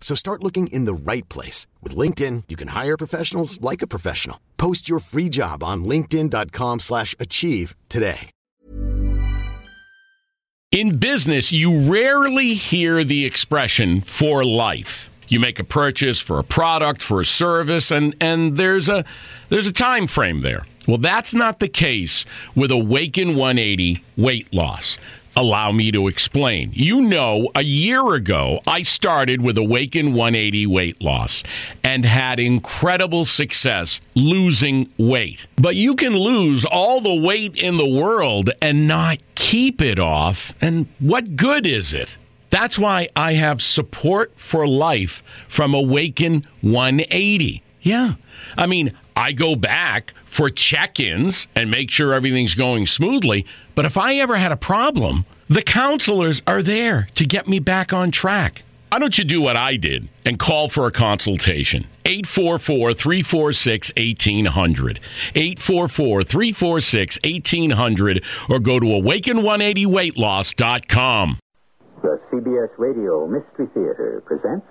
So start looking in the right place. With LinkedIn, you can hire professionals like a professional. Post your free job on linkedin.com slash achieve today. In business, you rarely hear the expression for life. You make a purchase for a product, for a service, and, and there's a there's a time frame there. Well, that's not the case with Awaken 180 weight loss. Allow me to explain. You know, a year ago, I started with Awaken 180 weight loss and had incredible success losing weight. But you can lose all the weight in the world and not keep it off. And what good is it? That's why I have support for life from Awaken 180. Yeah. I mean, I go back for check ins and make sure everything's going smoothly. But if I ever had a problem, the counselors are there to get me back on track. Why don't you do what I did and call for a consultation? 844 346 1800. 844 346 1800 or go to awaken180weightloss.com. The CBS Radio Mystery Theater presents.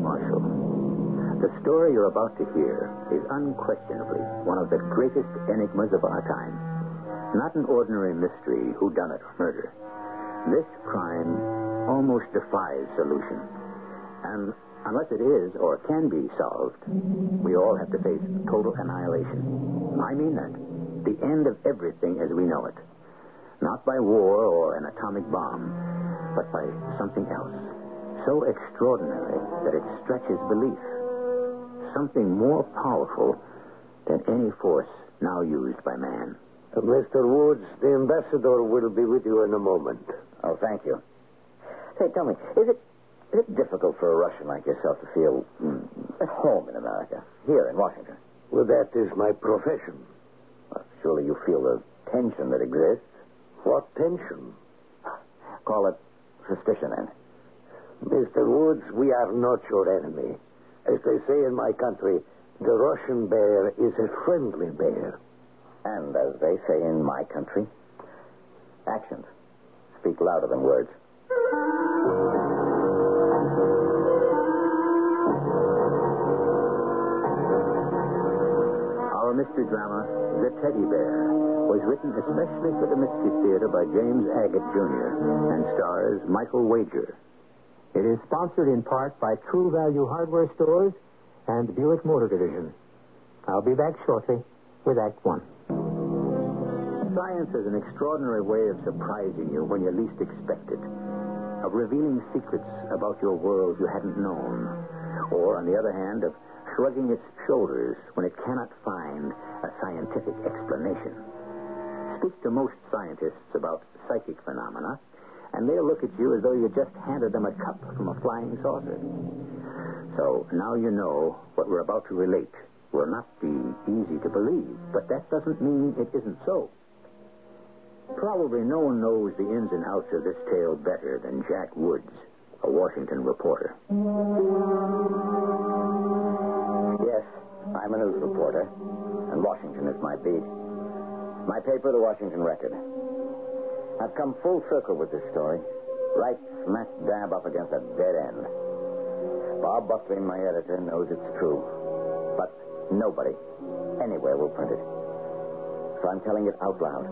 Marshall. The story you're about to hear is unquestionably one of the greatest enigmas of our time. Not an ordinary mystery, whodunit, or murder. This crime almost defies solution. And unless it is or can be solved, we all have to face total annihilation. I mean that. The end of everything as we know it. Not by war or an atomic bomb, but by something else. So extraordinary that it stretches belief. Something more powerful than any force now used by man. Uh, Mr. Woods, the ambassador will be with you in a moment. Oh, thank you. Say, tell me, is it, is it difficult for a Russian like yourself to feel mm, at home in America, here in Washington? Well, that is my profession. Well, surely you feel the tension that exists. What tension? Call it suspicion, then. Mr. Woods, we are not your enemy. As they say in my country, the Russian bear is a friendly bear. And as they say in my country, actions speak louder than words. Our mystery drama, The Teddy Bear, was written especially for the Mystery Theater by James Agate Jr. and stars Michael Wager. It is sponsored in part by True Value Hardware Stores and Buick Motor Division. I'll be back shortly with Act One. Science is an extraordinary way of surprising you when you least expect it, of revealing secrets about your world you hadn't known, or, on the other hand, of shrugging its shoulders when it cannot find a scientific explanation. Speak to most scientists about psychic phenomena, and they'll look at you as though you just handed them a cup from a flying saucer. So now you know what we're about to relate will not be easy to believe, but that doesn't mean it isn't so. Probably no one knows the ins and outs of this tale better than Jack Woods, a Washington reporter. Yes, I'm a news reporter, and Washington is my beat. My paper, the Washington Record. I've come full circle with this story, right smack dab up against a dead end. Bob Buckley, my editor, knows it's true, but nobody anywhere will print it. So I'm telling it out loud,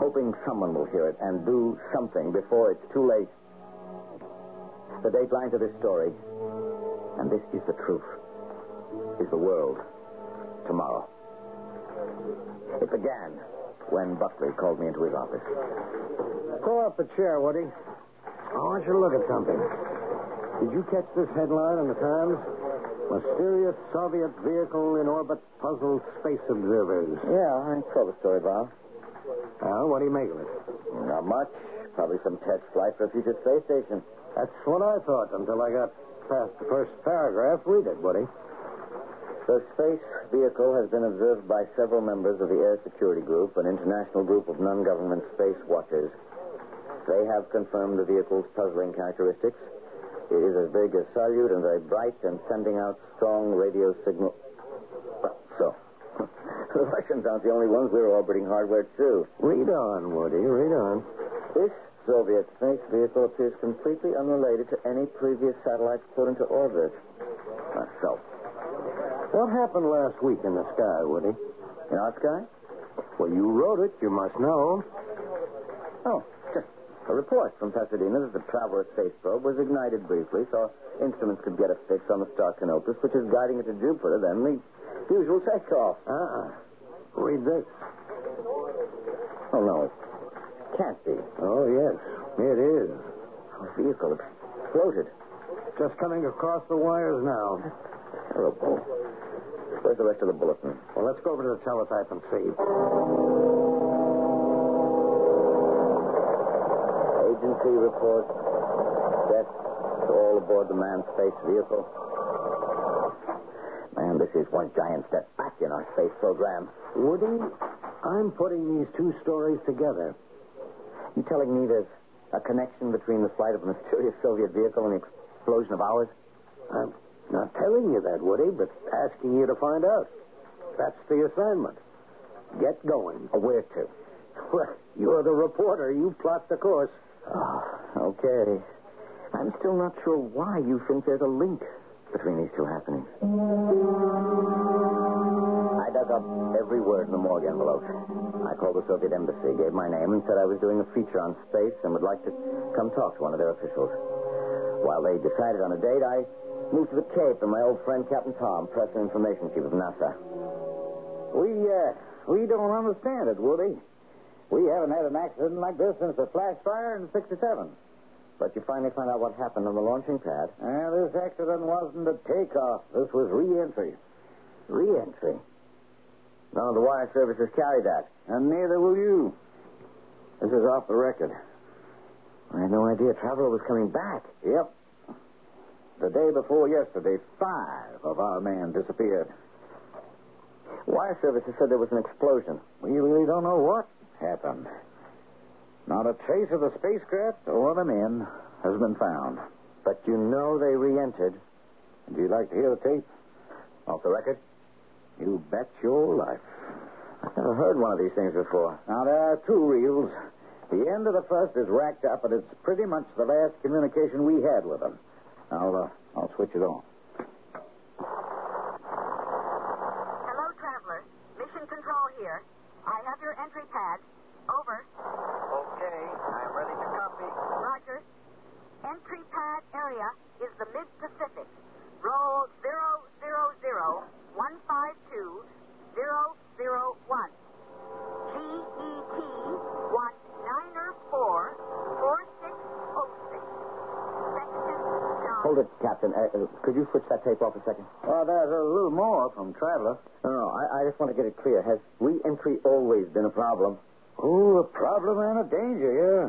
hoping someone will hear it and do something before it's too late. The dateline to this story, and this is the truth, is the world tomorrow. It began when Buckley called me into his office. Pull up the chair, Woody. I want you to look at something. Did you catch this headline in the Times? Mysterious Soviet vehicle in orbit puzzles space observers. Yeah, I saw the story, Bob. Well, what do you make of it? Not much. Probably some test flight for a future space station. That's what I thought until I got past the first paragraph. Read it, Woody. The space vehicle has been observed by several members of the Air Security Group, an international group of non government space watchers. They have confirmed the vehicle's puzzling characteristics. It is as big as Salyut and very bright and sending out strong radio signal. So, the Russians aren't the only ones we're orbiting hardware to. Read on, Woody. Read on. This Soviet space vehicle appears completely unrelated to any previous satellites put into orbit. So, What happened last week in the sky, Woody? in our sky? Well, you wrote it. You must know. Oh, just a report from Pasadena that the Traveler space probe was ignited briefly so instruments could get a fix on the star Canopus, which is guiding it to Jupiter, then the usual takeoff. Uh-uh. Ah, read this. Oh, no, it can't be. Oh, yes. It is. Our vehicle exploded. Just coming across the wires now. Terrible. The rest of the bulletin? Well, let's go over to the teletype and see. Agency report. Death to all aboard the manned space vehicle. Man, this is one giant step back in our space program. Woody, I'm putting these two stories together. You telling me there's a connection between the flight of a mysterious Soviet vehicle and the explosion of ours? I'm not telling you that, Woody, but asking you to find out. That's the assignment. Get going. Or where to? Well, you're the reporter. You plot the course. Oh, okay. I'm still not sure why you think there's a link between these two happenings. I dug up every word in the morgue envelope. I called the Soviet embassy, gave my name, and said I was doing a feature on space and would like to come talk to one of their officials. While they decided on a date, I moved to the Cape, and my old friend Captain Tom, press and information chief of NASA. We, uh, we don't understand it, Woody. We haven't had an accident like this since the flash fire in 67. But you finally found out what happened on the launching pad. Uh, this accident wasn't a takeoff. This was re-entry. Re-entry? None of the wire services carry that. And neither will you. This is off the record. I had no idea Traveler was coming back. Yep. The day before yesterday, five of our men disappeared. Wire services said there was an explosion. We really don't know what happened. Not a trace of the spacecraft or the men has been found. But you know they re-entered. Would you like to hear the tape? Off the record? You bet your life. I've never heard one of these things before. Now, there are two reels. The end of the first is racked up, and it's pretty much the last communication we had with them. Now, uh, I'll switch it on. Hello, Traveler. Mission Control here. I have your entry pad. Over. Okay, I'm ready to copy. Roger. Entry pad area is the Mid Pacific. Roll zero zero zero one five two zero zero one. GET one niner four four six oh six. Section John. Hold it, Captain. Uh, uh, could you switch that tape off a second? Well, there's a little more from Traveler. No, no, I, I just want to get it clear. Has re-entry always been a problem? Oh, a problem and a danger, yeah.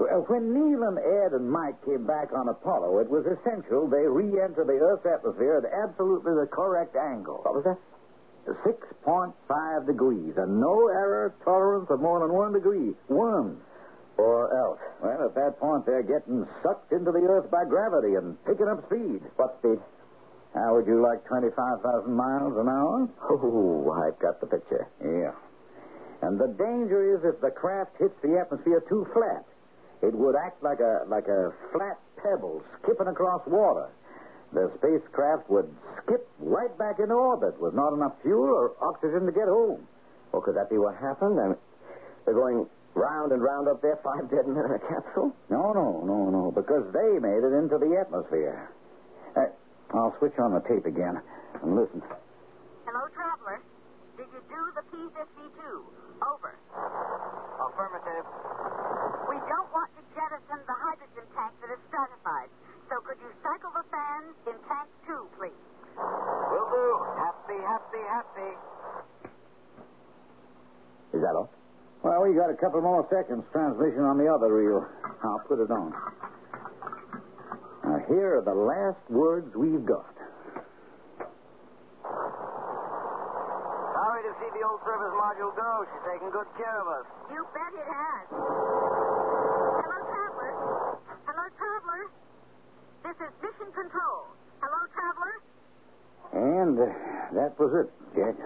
Well, when Neil and Ed and Mike came back on Apollo, it was essential they re-enter the Earth's atmosphere at absolutely the correct angle. What was that? 6.5 degrees, and no error tolerance of more than one degree. One. Or else. Well, at that point, they're getting sucked into the Earth by gravity and picking up speed. What speed? How would you like 25,000 miles an hour? Oh, I've got the picture. Yeah. And the danger is if the craft hits the atmosphere too flat. It would act like a like a flat pebble skipping across water. The spacecraft would skip right back into orbit with not enough fuel or oxygen to get home. Well, could that be what happened? I mean, they're going round and round up there, five dead men in a capsule? No, no, no, no, because they made it into the atmosphere. Uh, I'll switch on the tape again and listen. Hello, traveler. Did you do the P-52? Over. Affirmative. We don't want to jettison the hydrogen tank that is stratified. So could you cycle the fans in tank two, please? Will do. Happy, happy, happy. Is that all? Well, we got a couple more seconds transmission on the other reel. I'll put it on. Now, here are the last words we've got. Sorry to see the old service module go. She's taking good care of us. You bet it has. Hello, traveler. Hello, traveler. This is Mission Control. Hello, traveler. And uh, that was it, Jack.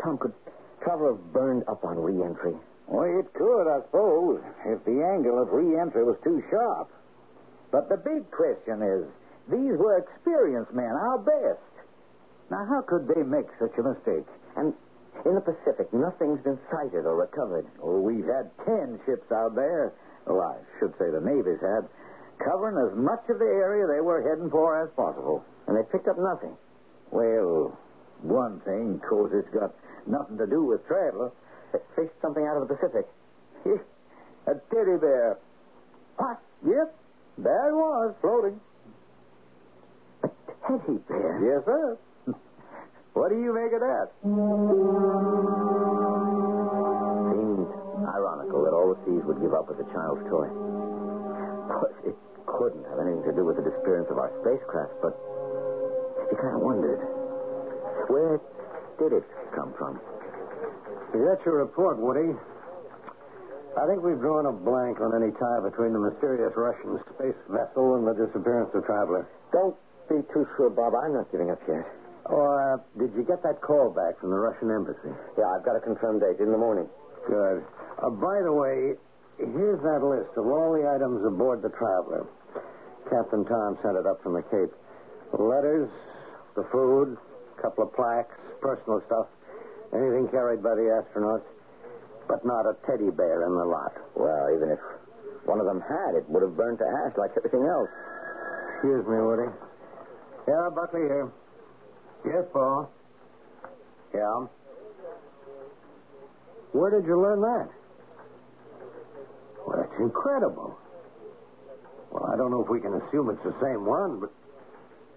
Tom, could travel have burned up on re-entry? Well, it could, I suppose, if the angle of re-entry was too sharp. But the big question is, these were experienced men, our best. Now, how could they make such a mistake? And in the Pacific, nothing's been sighted or recovered. Oh, we've had ten ships out there. Well, I should say the Navy's had, covering as much of the area they were heading for as possible. And they picked up nothing. Well, one thing, of course, it's got nothing to do with travel. They fished something out of the Pacific. a teddy bear. What? Yep, there it was, floating. A teddy bear? Yes, sir. What do you make of that? Seems ironical that all the seas would give up as a child's toy. But it couldn't have anything to do with the disappearance of our spacecraft, but you kind of wondered. Where did it come from? Is that your report, Woody? I think we've drawn a blank on any tie between the mysterious Russian space vessel and the disappearance of Traveler. Don't be too sure, Bob. I'm not giving up yet. Oh, uh, did you get that call back from the Russian embassy? Yeah, I've got a confirmed date in the morning. Good. Uh, by the way, here's that list of all the items aboard the Traveler. Captain Tom sent it up from the Cape. The letters, the food, a couple of plaques, personal stuff, anything carried by the astronauts, but not a teddy bear in the lot. Well, even if one of them had, it would have burned to ash like everything else. Excuse me, Woody. Yeah, Buckley here. Yes, Paul. Yeah. Where did you learn that? Well, that's incredible. Well, I don't know if we can assume it's the same one, but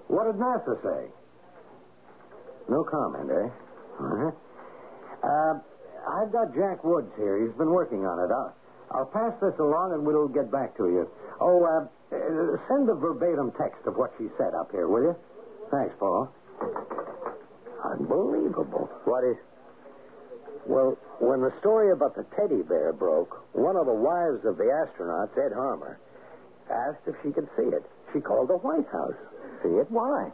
what did NASA say? No comment, eh? Uh-huh. Uh, I've got Jack Woods here. He's been working on it. I'll, I'll pass this along and we'll get back to you. Oh, uh, uh, send a verbatim text of what she said up here, will you? Thanks, Paul. Unbelievable. What is? Well, when the story about the teddy bear broke, one of the wives of the astronauts, Ed Harmer, asked if she could see it. She called the White House. See it? Why?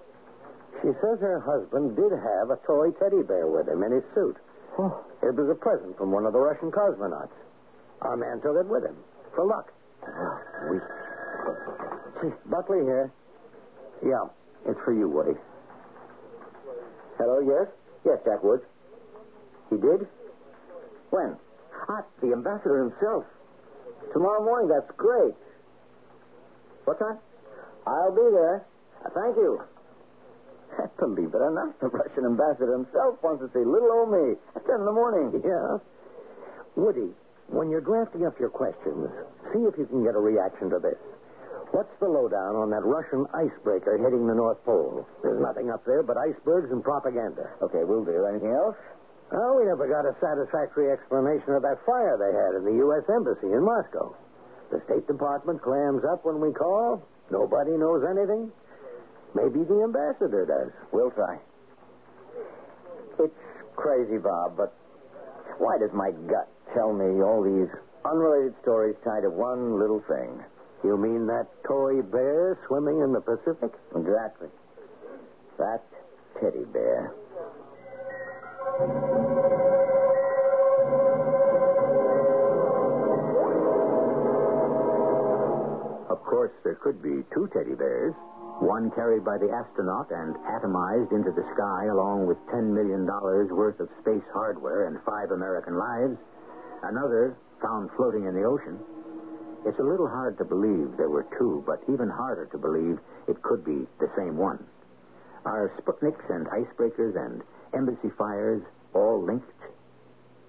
She says her husband did have a toy teddy bear with him in his suit. Oh. It was a present from one of the Russian cosmonauts. Our man took it with him for luck. We... Buckley here. Yeah, it's for you, Woody. Hello, yes? Yes, Jack Woods. He did? When? Ah, the ambassador himself. Tomorrow morning, that's great. What time? I'll be there. Thank you. Believe it or not, the Russian ambassador himself wants to see little old me at 10 in the morning. Yeah? Woody, when you're drafting up your questions, see if you can get a reaction to this. What's the lowdown on that Russian icebreaker hitting the North Pole? There's nothing up there but icebergs and propaganda. Okay, we'll do. Anything else? Oh, we never got a satisfactory explanation of that fire they had in the U.S. Embassy in Moscow. The State Department clams up when we call. Nobody knows anything. Maybe the ambassador does. We'll try. It's crazy, Bob, but why does my gut tell me all these unrelated stories tied to one little thing? You mean that toy bear swimming in the Pacific? Exactly. That teddy bear. Of course, there could be two teddy bears, one carried by the astronaut and atomized into the sky along with $10 million worth of space hardware and five American lives, another found floating in the ocean. It's a little hard to believe there were two, but even harder to believe it could be the same one. Are Sputniks and icebreakers and embassy fires all linked?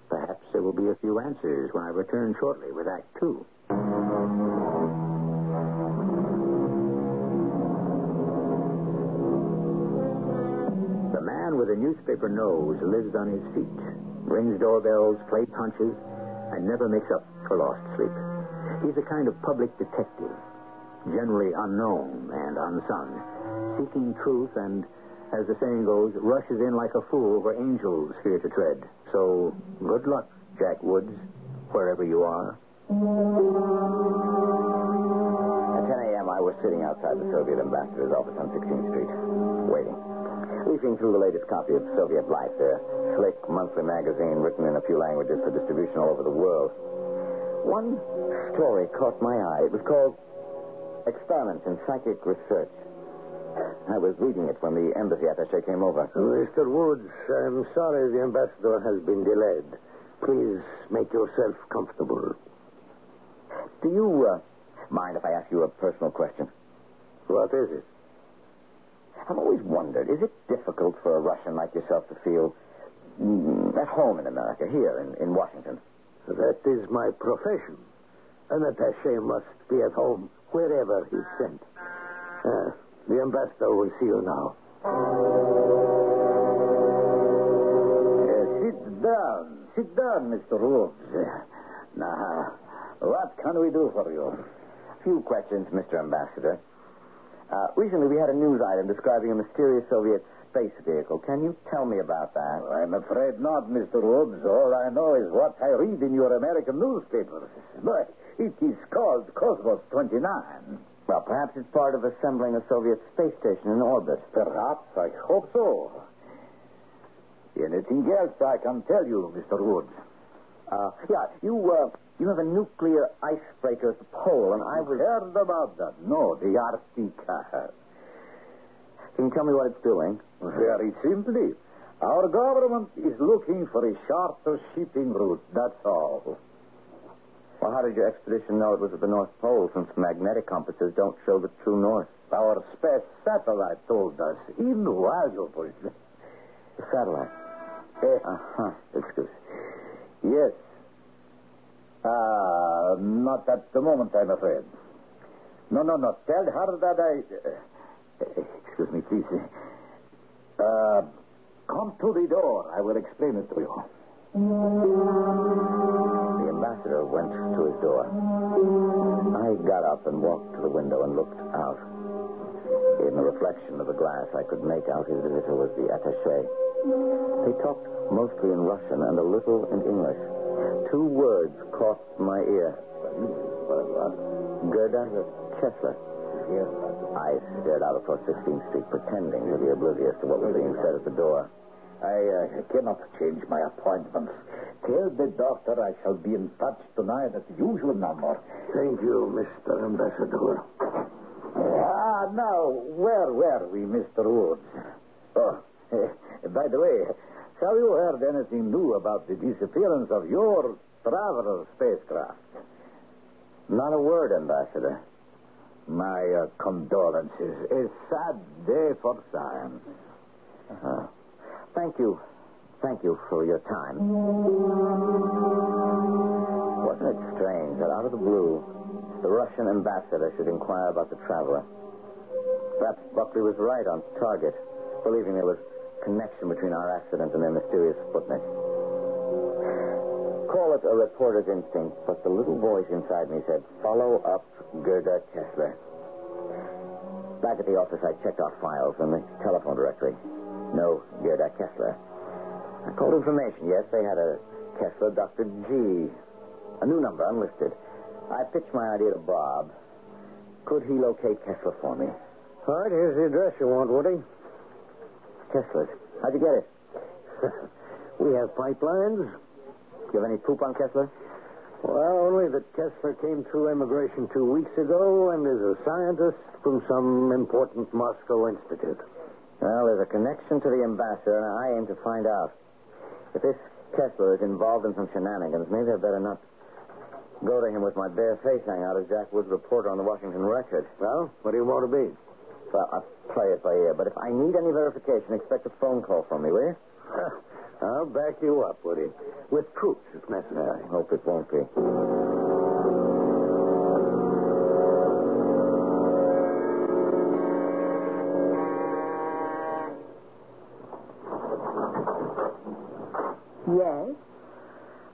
Perhaps there will be a few answers when I return shortly with Act Two. With a newspaper nose lives on his feet, rings doorbells, plays punches, and never makes up for lost sleep. He's a kind of public detective, generally unknown and unsung, seeking truth and, as the saying goes, rushes in like a fool where angels fear to tread. So, good luck, Jack Woods, wherever you are. At 10 a.m., I was sitting outside the Soviet ambassador's office on 16th Street, waiting. Leafing through the latest copy of Soviet Life, their slick monthly magazine written in a few languages for distribution all over the world. One story caught my eye. It was called Experiments in Psychic Research. I was reading it when the embassy attache came over. Mr. Woods, I'm sorry the ambassador has been delayed. Please make yourself comfortable. Do you uh, mind if I ask you a personal question? What is it? I've always wondered, is it difficult for a Russian like yourself to feel mm, at home in America, here in, in Washington? That is my profession. An attache must be at home wherever he's sent. Uh, the ambassador will see you now. Uh, sit down. Sit down, Mr. Woods. Now, what can we do for you? A few questions, Mr. Ambassador. Uh, recently, we had a news item describing a mysterious Soviet space vehicle. Can you tell me about that? I'm afraid not, Mr. Woods. All I know is what I read in your American newspapers. But it is called Cosmos 29. Well, perhaps it's part of assembling a Soviet space station in orbit. Perhaps. I hope so. Anything else I can tell you, Mr. Woods? Uh, yeah, you, uh, you have a nuclear icebreaker at the pole, and I was... Heard about that? No, the Arctic. Can you tell me what it's doing? Very simply. Our government is looking for a shorter shipping route, that's all. Well, how did your expedition know it was at the North Pole, since magnetic compasses don't show the true north? Our space satellite told us. Invaluable. The satellite? Eh, Uh-huh. excuse. Yes. Uh, not at the moment, I'm afraid. No, no, no. Tell her that I. Uh, excuse me, please. Uh, come to the door. I will explain it to you. The ambassador went to his door. I got up and walked to the window and looked out. In the reflection of the glass, I could make out his visitor was the attaché. They talked mostly in Russian and a little in English. Two words caught my ear. Gerda Kessler. I stared out across 16th Street, pretending to be oblivious to what was being said at the door. I uh, cannot change my appointments. Tell the doctor I shall be in touch tonight at the usual number. Thank you, Mr. Ambassador. Ah, now, where were we, Mr. Woods? Oh, by the way, have you heard anything new about the disappearance of your traveler spacecraft? Not a word, Ambassador. My uh, condolences. A sad day for science. Uh, thank you. Thank you for your time. Wasn't it strange that out of the blue, the Russian ambassador should inquire about the traveler? Perhaps Buckley was right on target, believing there was connection between our accident and their mysterious Sputnik. Call it a reporter's instinct, but the little voice inside me said, follow up Gerda Kessler. Back at the office, I checked our files and the telephone directory. No Gerda Kessler. I called information. Yes, they had a Kessler Dr. G. A new number, unlisted. I pitched my idea to Bob. Could he locate Kessler for me? All right, here's the address you want, Woody. Kessler's. How'd you get it? we have pipelines. Do You have any poop on Kessler? Well, only that Kessler came through immigration two weeks ago and is a scientist from some important Moscow institute. Well, there's a connection to the ambassador, and I aim to find out. If this Kessler is involved in some shenanigans, maybe I better not go to him with my bare face hanging out as Jack Wood's reporter on the Washington Record. Well, what do you want to be? Well, I'll play it by ear, but if I need any verification, expect a phone call from me, will you? I'll back you up, Woody. With proofs, if necessary. I hope it won't be. Yes?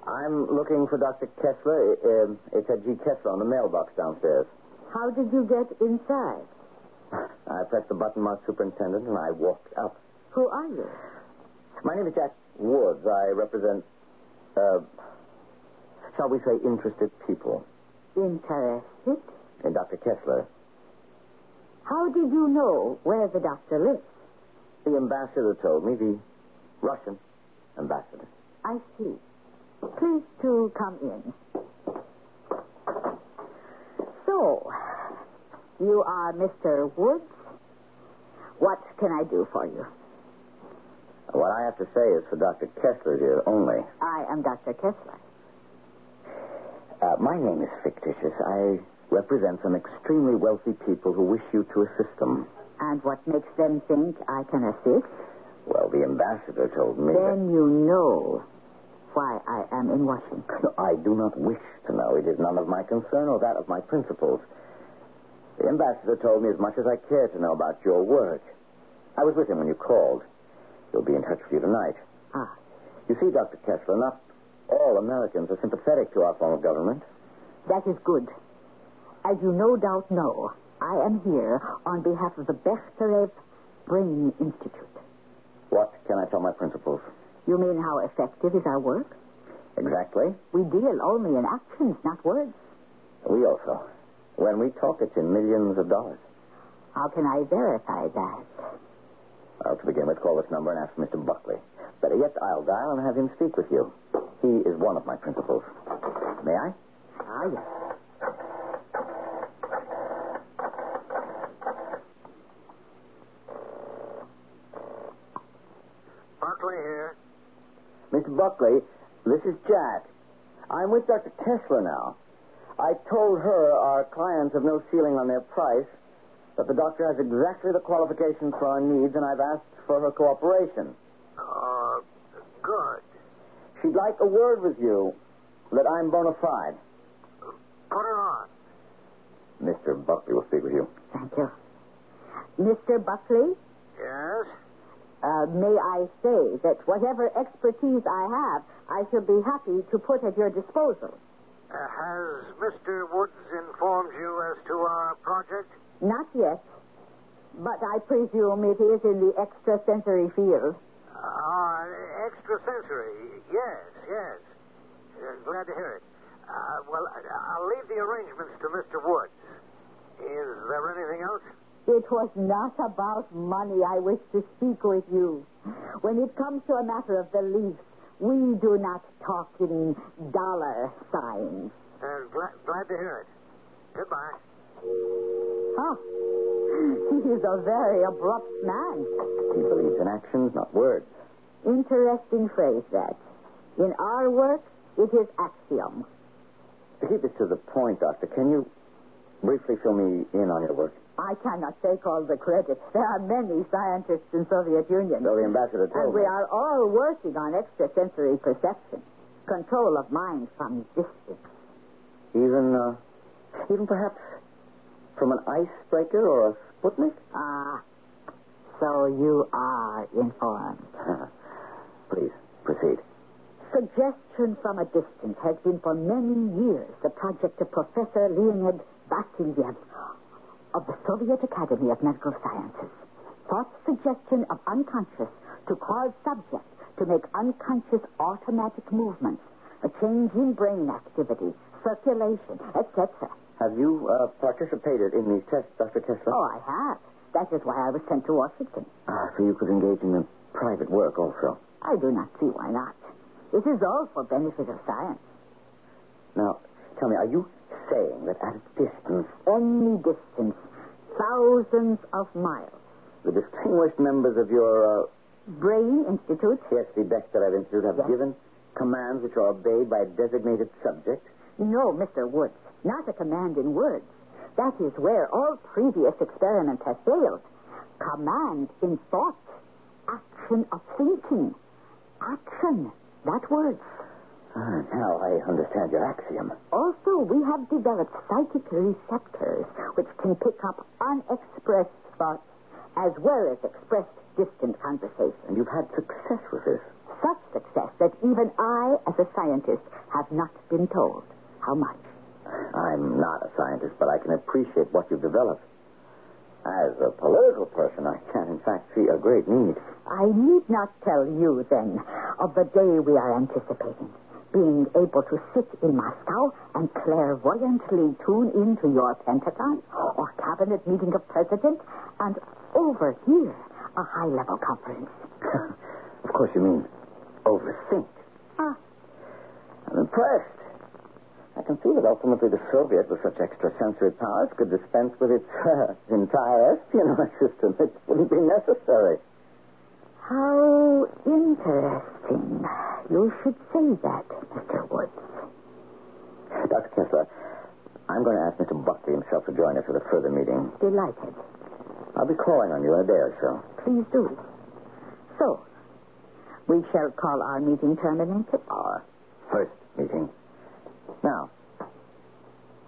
I'm looking for Dr. Kessler. Uh, it's at G. Kessler on the mailbox downstairs. How did you get inside? I pressed the button marked superintendent and I walked up. Who are you? My name is Jack Woods. I represent, uh, shall we say, interested people. Interested? And Dr. Kessler. How did you know where the doctor lives? The ambassador told me, the Russian ambassador. I see. Please to come in. So, you are Mr. Woods? What can I do for you? What I have to say is for Dr. Kessler's ear only. I am Dr. Kessler. Uh, my name is fictitious. I represent some extremely wealthy people who wish you to assist them. And what makes them think I can assist? Well, the ambassador told me. Then you know why I am in Washington. That... I do not wish to know. It is none of my concern or that of my principals. The ambassador told me as much as I care to know about your work. I was with him when you called. He'll be in touch with you tonight. Ah. You see, Dr. Kessler, not all Americans are sympathetic to our form of government. That is good. As you no doubt know, I am here on behalf of the Bechterev Brain Institute. What can I tell my principals? You mean how effective is our work? Exactly. We deal only in actions, not words. We also. When we talk, it's in millions of dollars. How can I verify that? Well, to begin with, call this number and ask for Mr. Buckley. Better yet, I'll dial and have him speak with you. He is one of my principals. May I? Ah, yes. Buckley here. Mr. Buckley, this is Jack. I'm with Dr. Kessler now. I told her our clients have no ceiling on their price, that the doctor has exactly the qualifications for our needs, and I've asked for her cooperation. Uh, good. She'd like a word with you that I'm bona fide. Put her on. Mr. Buckley will speak with you. Thank you. Mr. Buckley, Yes? uh, may I say that whatever expertise I have, I shall be happy to put at your disposal. Uh, has Mr. Woods informed you as to our project? Not yet, but I presume it is in the extrasensory field. Uh, extrasensory. Yes, yes. Uh, glad to hear it. Uh, well, I'll leave the arrangements to Mr. Woods. Is there anything else? It was not about money I wish to speak with you. When it comes to a matter of beliefs, we do not talk in dollar signs. Uh, glad, glad to hear it. Goodbye. Ah, he is a very abrupt man. He believes in actions, not words. Interesting phrase, that. In our work, it is axiom. To keep it to the point, Doctor, can you briefly fill me in on your work? I cannot take all the credit. There are many scientists in Soviet Union. So the ambassador told And we are all working on extrasensory perception, control of mind from distance. Even, uh, even perhaps from an icebreaker or a Sputnik? Ah, So you are informed. Please, proceed. Suggestion from a distance has been for many years the project of Professor Leonid Vasilyev of the Soviet Academy of Medical Sciences. Thought suggestion of unconscious to cause subject to make unconscious automatic movements, a change in brain activity, circulation, etc. Have you uh, participated in these tests, Dr. Kessler? Oh, I have. That is why I was sent to Washington. Ah, so you could engage in the private work also. I do not see why not. This is all for benefit of science. Now, tell me, are you saying that at a distance, Any distance, thousands of miles. the distinguished members of your, uh, Brain Institute? yes, the Bechterev Institute have Yes. given commands which are obeyed by a designated subject? No, Mr. Woods. Not a command in words. That is where all previous experiments have failed. Command in thought. Action of thinking. Action. Not words. Ah, now I understand your axiom. Also, we have developed psychic receptors which can pick up unexpressed thoughts as well as expressed distant conversation. And you've had success with this. Such success that even I, as a scientist, have not been told how much. I'm not a scientist, but I can appreciate what you've developed. As a political person, I can, in fact, see a great need. I need not tell you, then, of the day we are anticipating. Being able to sit in Moscow and clairvoyantly tune into your Pentagon or cabinet meeting of presidents and overhear a high-level conference. of course, you mean overthink. Ah. I'm impressed. I can see that ultimately the Soviet, with such extrasensory powers, could dispense with its uh, entire espionage system. It wouldn't be necessary. How interesting. You should say that, Mr. Woods. Dr. Kessler, I'm going to ask Mr. Buckley himself to join us at a further meeting. Delighted. I'll be calling on you in a day or so. Please do. So, we shall call our meeting terminated. Our first meeting. Now,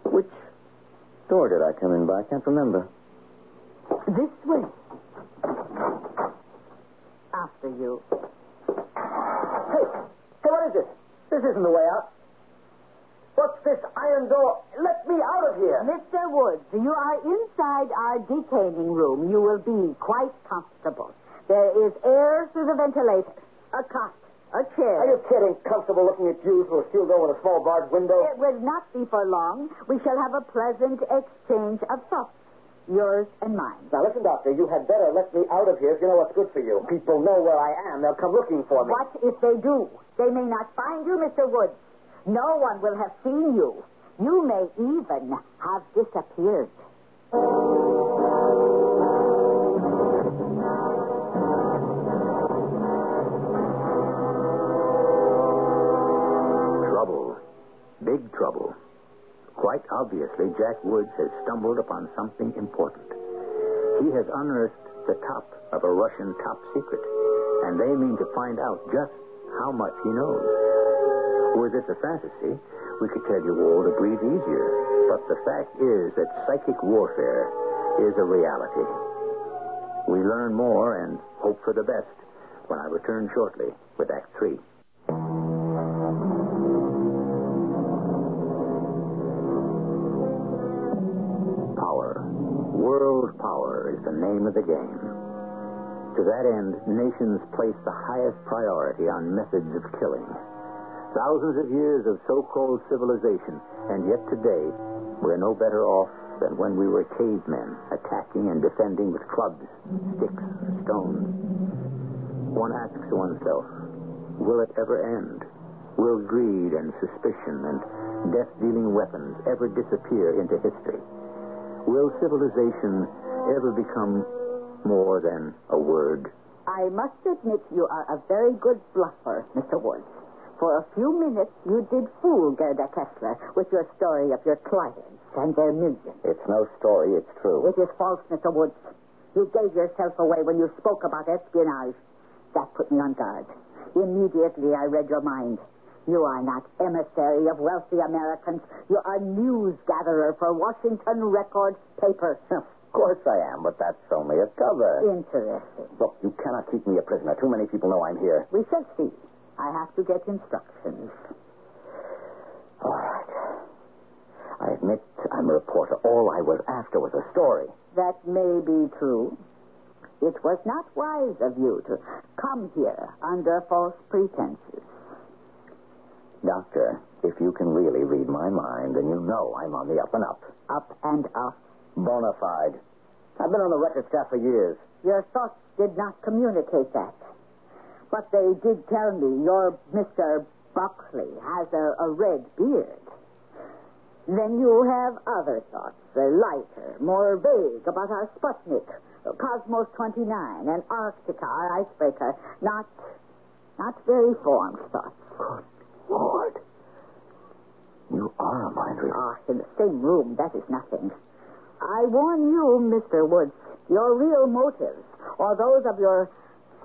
which door did I come in by? I can't remember. This way. After you. Hey, hey, what is this? This isn't the way out. What's this iron door? Let me out of here. Mr. Woods, you are inside our detaining room. You will be quite comfortable. There is air through the ventilator, a cot, a chair. Are you kidding? Comfortable looking at you through a steel door with a small barred window? It will not be for long. We shall have a pleasant exchange of thoughts, yours and mine. Now, listen, Doctor, you had better let me out of here if you know what's good for you. People know where I am. They'll come looking for me. What if they do? They may not find you, Mr. Woods. No one will have seen you. You may even have disappeared. Trouble. Big trouble. Quite obviously, Jack Woods has stumbled upon something important. He has unearthed the top of a Russian top secret, and they mean to find out just how much he knows. Were this a fantasy, we could tell you all to breathe easier. But the fact is that psychic warfare is a reality. We learn more and hope for the best when I return shortly with Act Three. Power is the name of the game. To that end, nations place the highest priority on methods of killing. Thousands of years of so-called civilization, and yet today, we're no better off than when we were cavemen, attacking and defending with clubs, sticks, stones. One asks oneself, will it ever end? Will greed and suspicion and death-dealing weapons ever disappear into history? Will civilization ever become more than a word? I must admit you are a very good bluffer, Mr. Woods. For a few minutes, you did fool Gerda Kessler with your story of your clients and their millions. It's no story, it's true. It is false, Mr. Woods. You gave yourself away when you spoke about espionage. That put me on guard. Immediately, I read your mind. You are not emissary of wealthy Americans. You are news gatherer for Washington Record paper. Of course I am, but that's only a cover. Interesting. Look, you cannot keep me a prisoner. Too many people know I'm here. We shall see. I have to get instructions. All right. I admit I'm a reporter. All I was after was a story. That may be true. It was not wise of you to come here under false pretenses. Doctor, if you can really read my mind, then you know I'm on the up and up. Up and up. Bona fide. I've been on the record staff for years. Your thoughts did not communicate that. But they did tell me your Mr. Buckley has a, a red beard. Then you have other thoughts, uh, lighter, more vague about our Sputnik, Cosmos 29, and Arctica, our icebreaker. Not, not very formed thoughts. Good Lord. You are a mind reader. Ah, in the same room, that is nothing. I warn you, Mr. Woods, your real motives, or those of your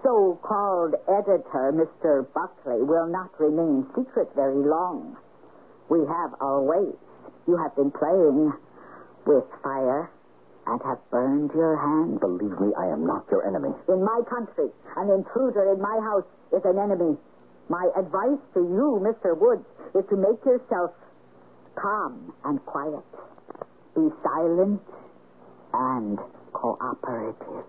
so-called editor, Mr. Buckley, will not remain secret very long. We have our ways. You have been playing with fire and have burned your hand. Believe me, I am not your enemy. In my country, an intruder in my house is an enemy. My advice to you, Mr. Woods, is to make yourself calm and quiet. Be silent and cooperative.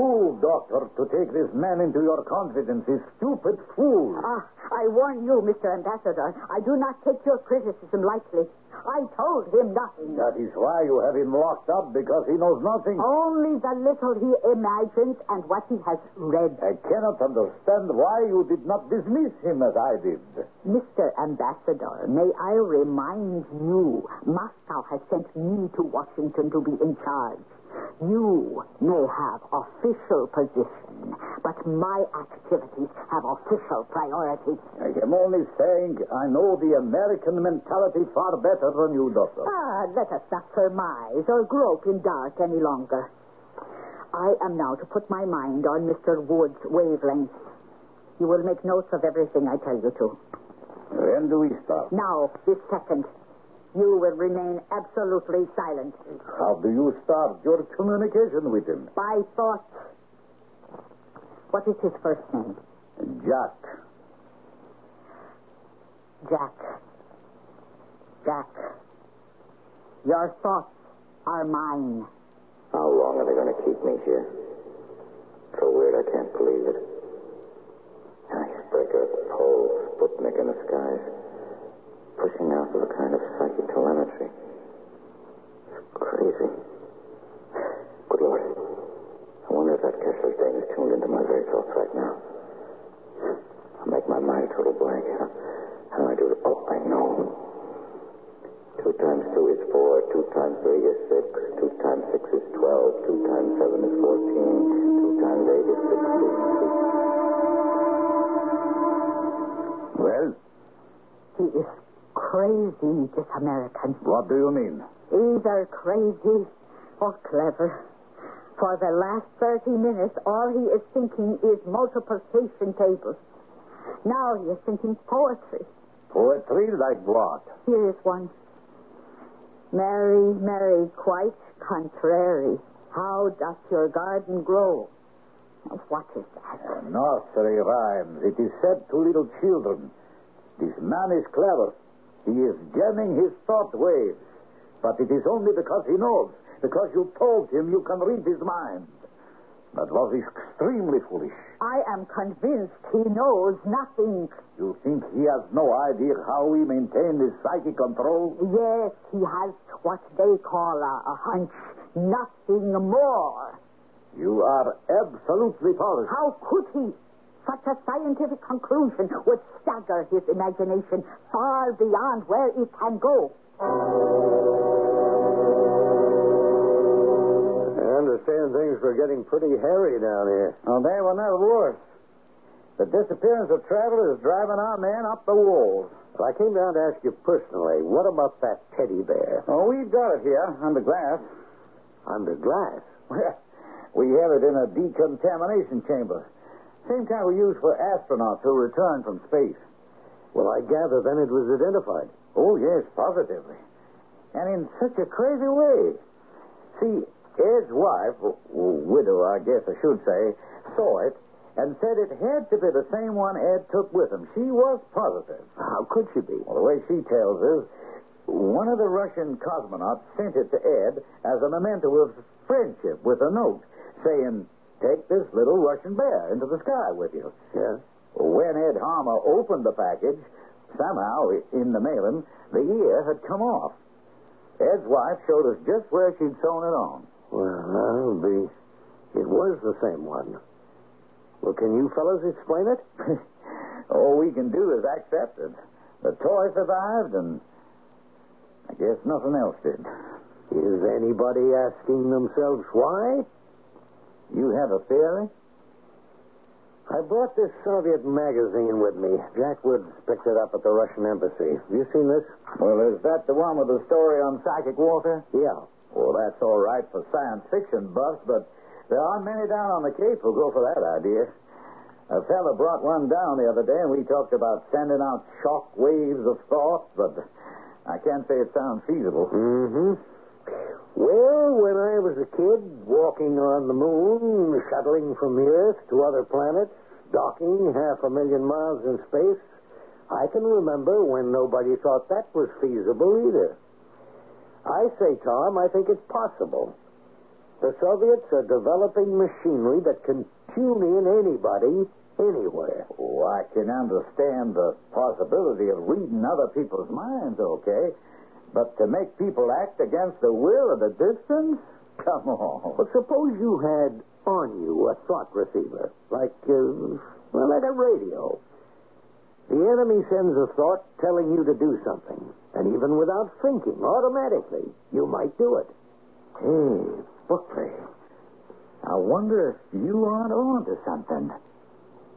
Fool, Doctor, to take this man into your confidence. A stupid fool. Ah, I warn you, Mr. Ambassador, I do not take your criticism lightly. I told him nothing. That is why you have him locked up, because he knows nothing. Only the little he imagines and what he has read. I cannot understand why you did not dismiss him as I did. Mr. Ambassador, may I remind you, Moscow has sent me to Washington to be in charge. You may have official position, but my activities have official priority. I am only saying I know the American mentality far better than you, Doctor. Ah, let us not surmise or grope in dark any longer. I am now to put my mind on Mr. Wood's wavelength. You will make notes of everything I tell you to. When do we start? Now, this second. You will remain absolutely silent. How do you start your communication with him? By thought. What is his first name? Jack. Jack. Jack. Your thoughts are mine. How long are they going to keep me here? So weird, I can't believe it. Icebreaker, pole, Sputnik in the skies. Pushing out with a kind of psychic telemetry. It's crazy. Good Lord. I wonder if that Kessler's Dane is tuned into my very thoughts right now. I'll make my mind a total blank. How, how do I do it? Oh, I know. Two times two is four. Two times three is six. Two times six is twelve. Two times seven is fourteen. Two times eight is sixteen. Well? He is crazy, this American. What do you mean? Either crazy or clever. For the last 30 minutes, all he is thinking is multiplication tables. Now he is thinking poetry. Poetry like what? Here is one. Mary, Mary, quite contrary. How doth your garden grow? What is that? Uh, nursery rhymes. It is said to little children. This man is clever. He is jamming his thought waves. But it is only because he knows. Because you told him you can read his mind. That was extremely foolish. I am convinced he knows nothing. You think he has no idea how we maintain this psychic control? Yes, he has what they call a, a hunch. Nothing more. You are absolutely false. How could he? Such a scientific conclusion would stagger his imagination far beyond where it can go. I understand things were getting pretty hairy down here. Oh, they were never worse. The disappearance of travelers is driving our men up the walls. Well, I came down to ask you personally, what about that teddy bear? Oh, we've got it here under glass. Under glass? Well, we have it in a decontamination chamber. Same kind we use for astronauts who return from space. Well, I gather then it was identified. Oh, yes, positively. And in such a crazy way. See, Ed's wife, widow, I guess I should say, saw it and said it had to be the same one Ed took with him. She was positive. How could she be? Well, the way she tells us, one of the Russian cosmonauts sent it to Ed as a memento of friendship with a note saying, Take this little Russian bear into the sky with you. Yeah. When Ed Harmer opened the package, somehow in the mailing, the ear had come off. Ed's wife showed us just where she'd sewn it on. Well, that'll be. It was the same one. Well, can you fellows explain it? All we can do is accept it. The toy survived, and I guess nothing else did. Is anybody asking themselves why? You have a theory? I brought this Soviet magazine with me. Jack Woods picked it up at the Russian embassy. Have you seen this? Well, is that the one with the story on psychic warfare? Yeah. Well, that's all right for science fiction buffs, but there aren't many down on the Cape who'll go for that idea. A fella brought one down the other day, and we talked about sending out shock waves of thought, but I can't say it sounds feasible. Mm-hmm. Well, when I was a kid, walking on the moon, shuttling from the Earth to other planets, docking half a million miles in space, I can remember when nobody thought that was feasible either. I say, Tom, I think it's possible. The Soviets are developing machinery that can tune in anybody, anywhere. Oh, I can understand the possibility of reading other people's minds, okay? But to make people act against the will of the distance? Come on. But suppose you had on you a thought receiver, like, uh, well, like a radio. The enemy sends a thought telling you to do something, and even without thinking, automatically, you might do it. Hey, Buckley, I wonder if you aren't on to something.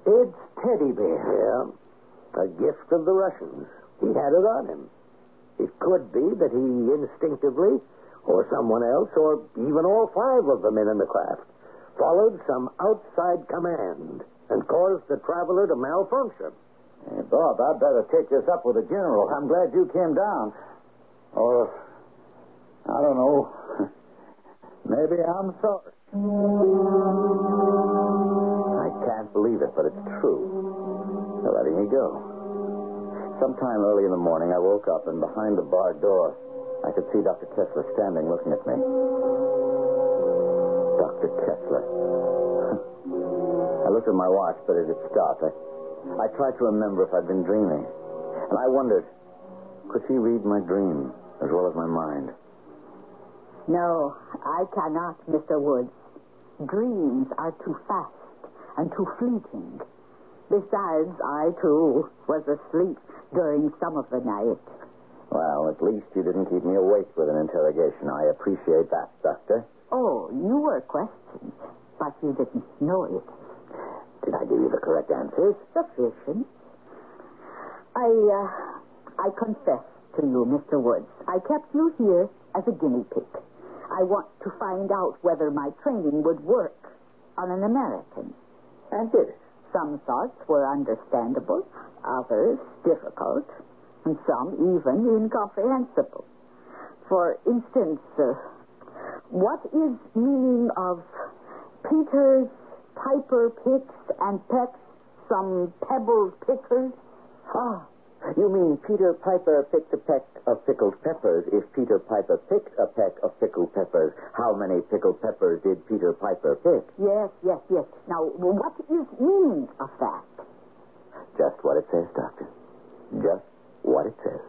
It's teddy bear. Yeah, a gift of the Russians. He had it on him. It could be that he instinctively, or someone else, or even all five of the men in the craft, followed some outside command and caused the traveler to malfunction. Hey, Bob, I'd better take this up with the general. I'm glad you came down. Or, I don't know. Maybe I'm sorry. I can't believe it, but it's true. They're letting me go. Sometime early in the morning, I woke up, and behind the bar door, I could see Dr. Kessler standing looking at me. Dr. Kessler. I looked at my watch, but it had stopped. I, I tried to remember if I'd been dreaming. And I wondered, could she read my dream as well as my mind? No, I cannot, Mr. Woods. Dreams are too fast and too fleeting. Besides, I, too, was asleep during some of the night. Well, at least you didn't keep me awake with an interrogation. I appreciate that, Doctor. Oh, you were questioned, but you didn't know it. Did I give you the correct answers? Sufficient. I, uh, I confess to you, Mr. Woods, I kept you here as a guinea pig. I want to find out whether my training would work on an American. And did it? Some thoughts were understandable, others difficult, and some even incomprehensible. For instance, uh, what is meaning of Peter's Piper picks and pecks some pebbled pickers? Ah, you mean Peter Piper picked a peck of pickled peppers. If Peter Piper picked a peck of pickled peppers, how many pickled peppers did Peter Piper pick? Yes, yes, yes. Now, what is meaning of that? Just what it says, Doctor. Just what it says.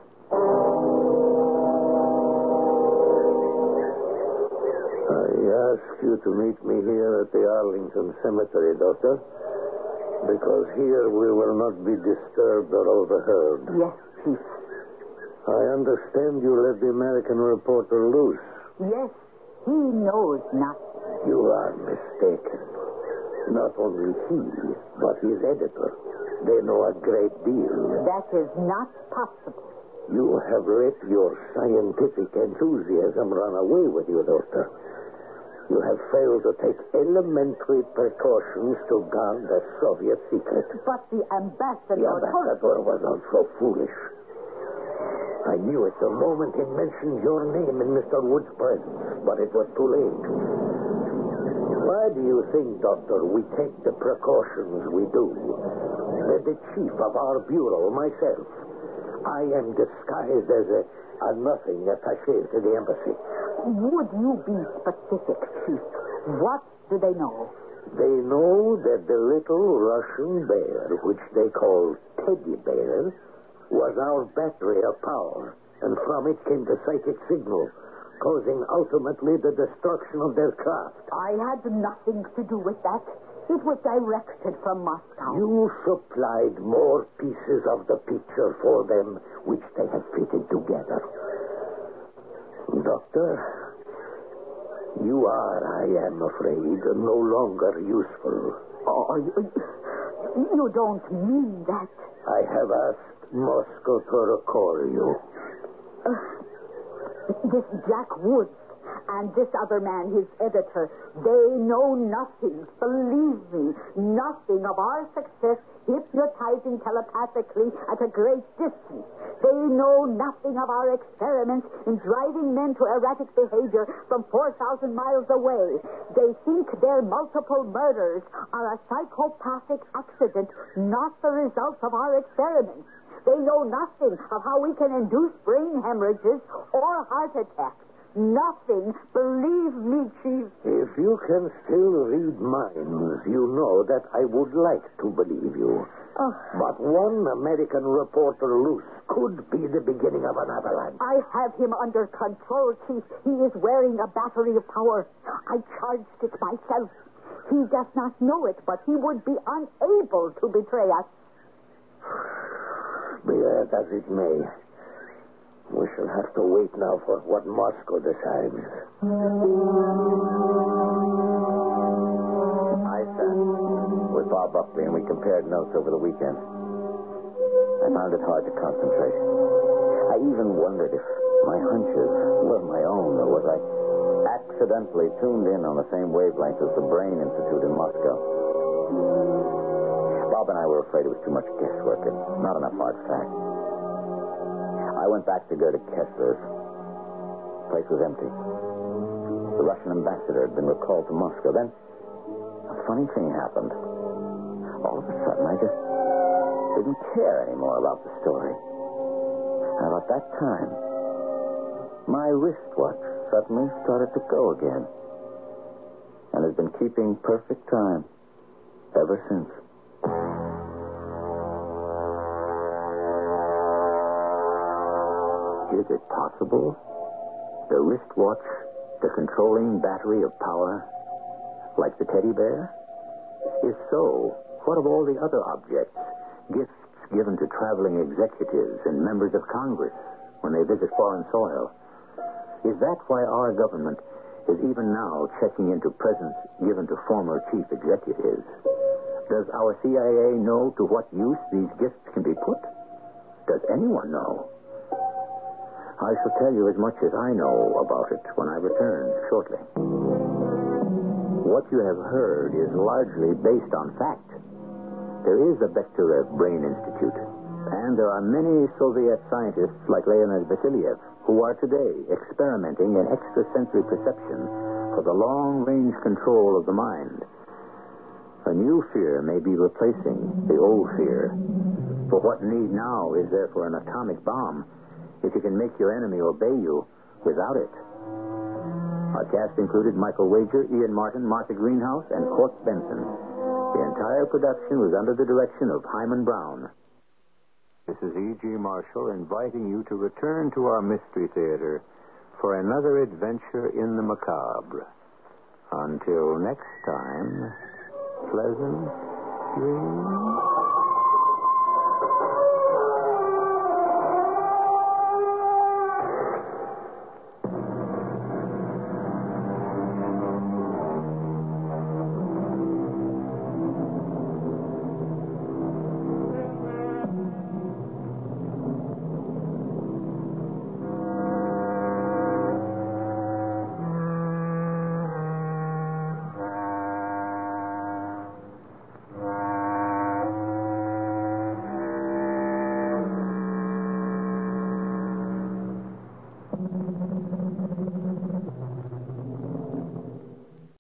I ask you to meet me here at the Arlington Cemetery, Doctor, because here we will not be disturbed or overheard. Yes, Chief. I understand you let the American reporter loose. Yes, he knows nothing. You are mistaken. Not only he, but his editor. They know a great deal. That is not possible. You have let your scientific enthusiasm run away with you, Doctor. You have failed to take elementary precautions to guard the Soviet secret. But the ambassador... The ambassador was also foolish. I knew it the moment he mentioned your name in Mr. Wood's presence, but it was too late. Why do you think, Doctor, we take the precautions we do? The chief of our bureau, myself, I am disguised as a, a nothing attaché to the embassy. Would you be specific, Chief? What do they know? They know that the little Russian bear, which they call Teddy Bear, was our battery of power, and from it came the psychic signal, causing ultimately the destruction of their craft. I had nothing to do with that. It was directed from Moscow. You supplied more pieces of the picture for them, which they have fitted together. Doctor, you are, I am afraid, no longer useful. Oh, you, you don't mean that. I have asked Moscow to recall you. Uh, this Jack Woods and this other man, his editor, they know nothing, believe me, nothing of our success hypnotizing telepathically at a great distance. They know nothing of our experiments in driving men to erratic behavior from 4,000 miles away. They think their multiple murders are a psychopathic accident, not the result of our experiments. They know nothing of how we can induce brain hemorrhages or heart attacks. Nothing. Believe me, Chief. If you can still read minds, you know that I would like to believe you. Oh. But one American reporter loose could be the beginning of an avalanche. I have him under control, Chief. He is wearing a battery of power. I charged it myself. He does not know it, but he would be unable to betray us. Be that as it may. We shall have to wait now for what Moscow decides. I sat with Bob Buckley and we compared notes over the weekend. I found it hard to concentrate. I even wondered if my hunches were my own or was I accidentally tuned in on the same wavelength as the Brain Institute in Moscow. Bob and I were afraid it was too much guesswork and not enough hard fact. I went back to go to Kessler's. The place was empty. The Russian ambassador had been recalled to Moscow. Then a funny thing happened. All of a sudden, I just didn't care anymore about the story. And about that time, my wristwatch suddenly started to go again. And has been keeping perfect time ever since. Is it possible? The wristwatch, the controlling battery of power, like the teddy bear? If so, what of all the other objects, gifts given to traveling executives and members of Congress when they visit foreign soil? Is that why our government is even now checking into presents given to former chief executives? Does our CIA know to what use these gifts can be put? Does anyone know? I shall tell you as much as I know about it when I return shortly. What you have heard is largely based on fact. There is the Bekhterev Brain Institute, and there are many Soviet scientists like Leonid Vasiliev who are today experimenting in extrasensory perception for the long-range control of the mind. A new fear may be replacing the old fear. For what need now is there for an atomic bomb if you can make your enemy obey you without it. Our cast included Michael Wager, Ian Martin, Martha Greenhouse, and Court Benson. The entire production was under the direction of Himan Brown. This is E.G. Marshall inviting you to return to our Mystery Theater for another adventure in the macabre. Until next time, pleasant dreams.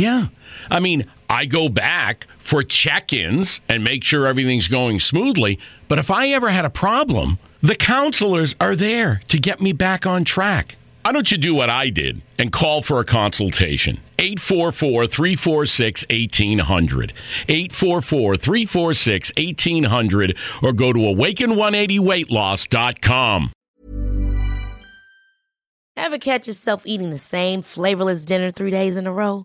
Yeah. I mean, I go back for check ins and make sure everything's going smoothly. But if I ever had a problem, the counselors are there to get me back on track. Why don't you do what I did and call for a consultation? 844 346 1800. 844 346 1800 or go to awaken180weightloss.com. Ever catch yourself eating the same flavorless dinner three days in a row?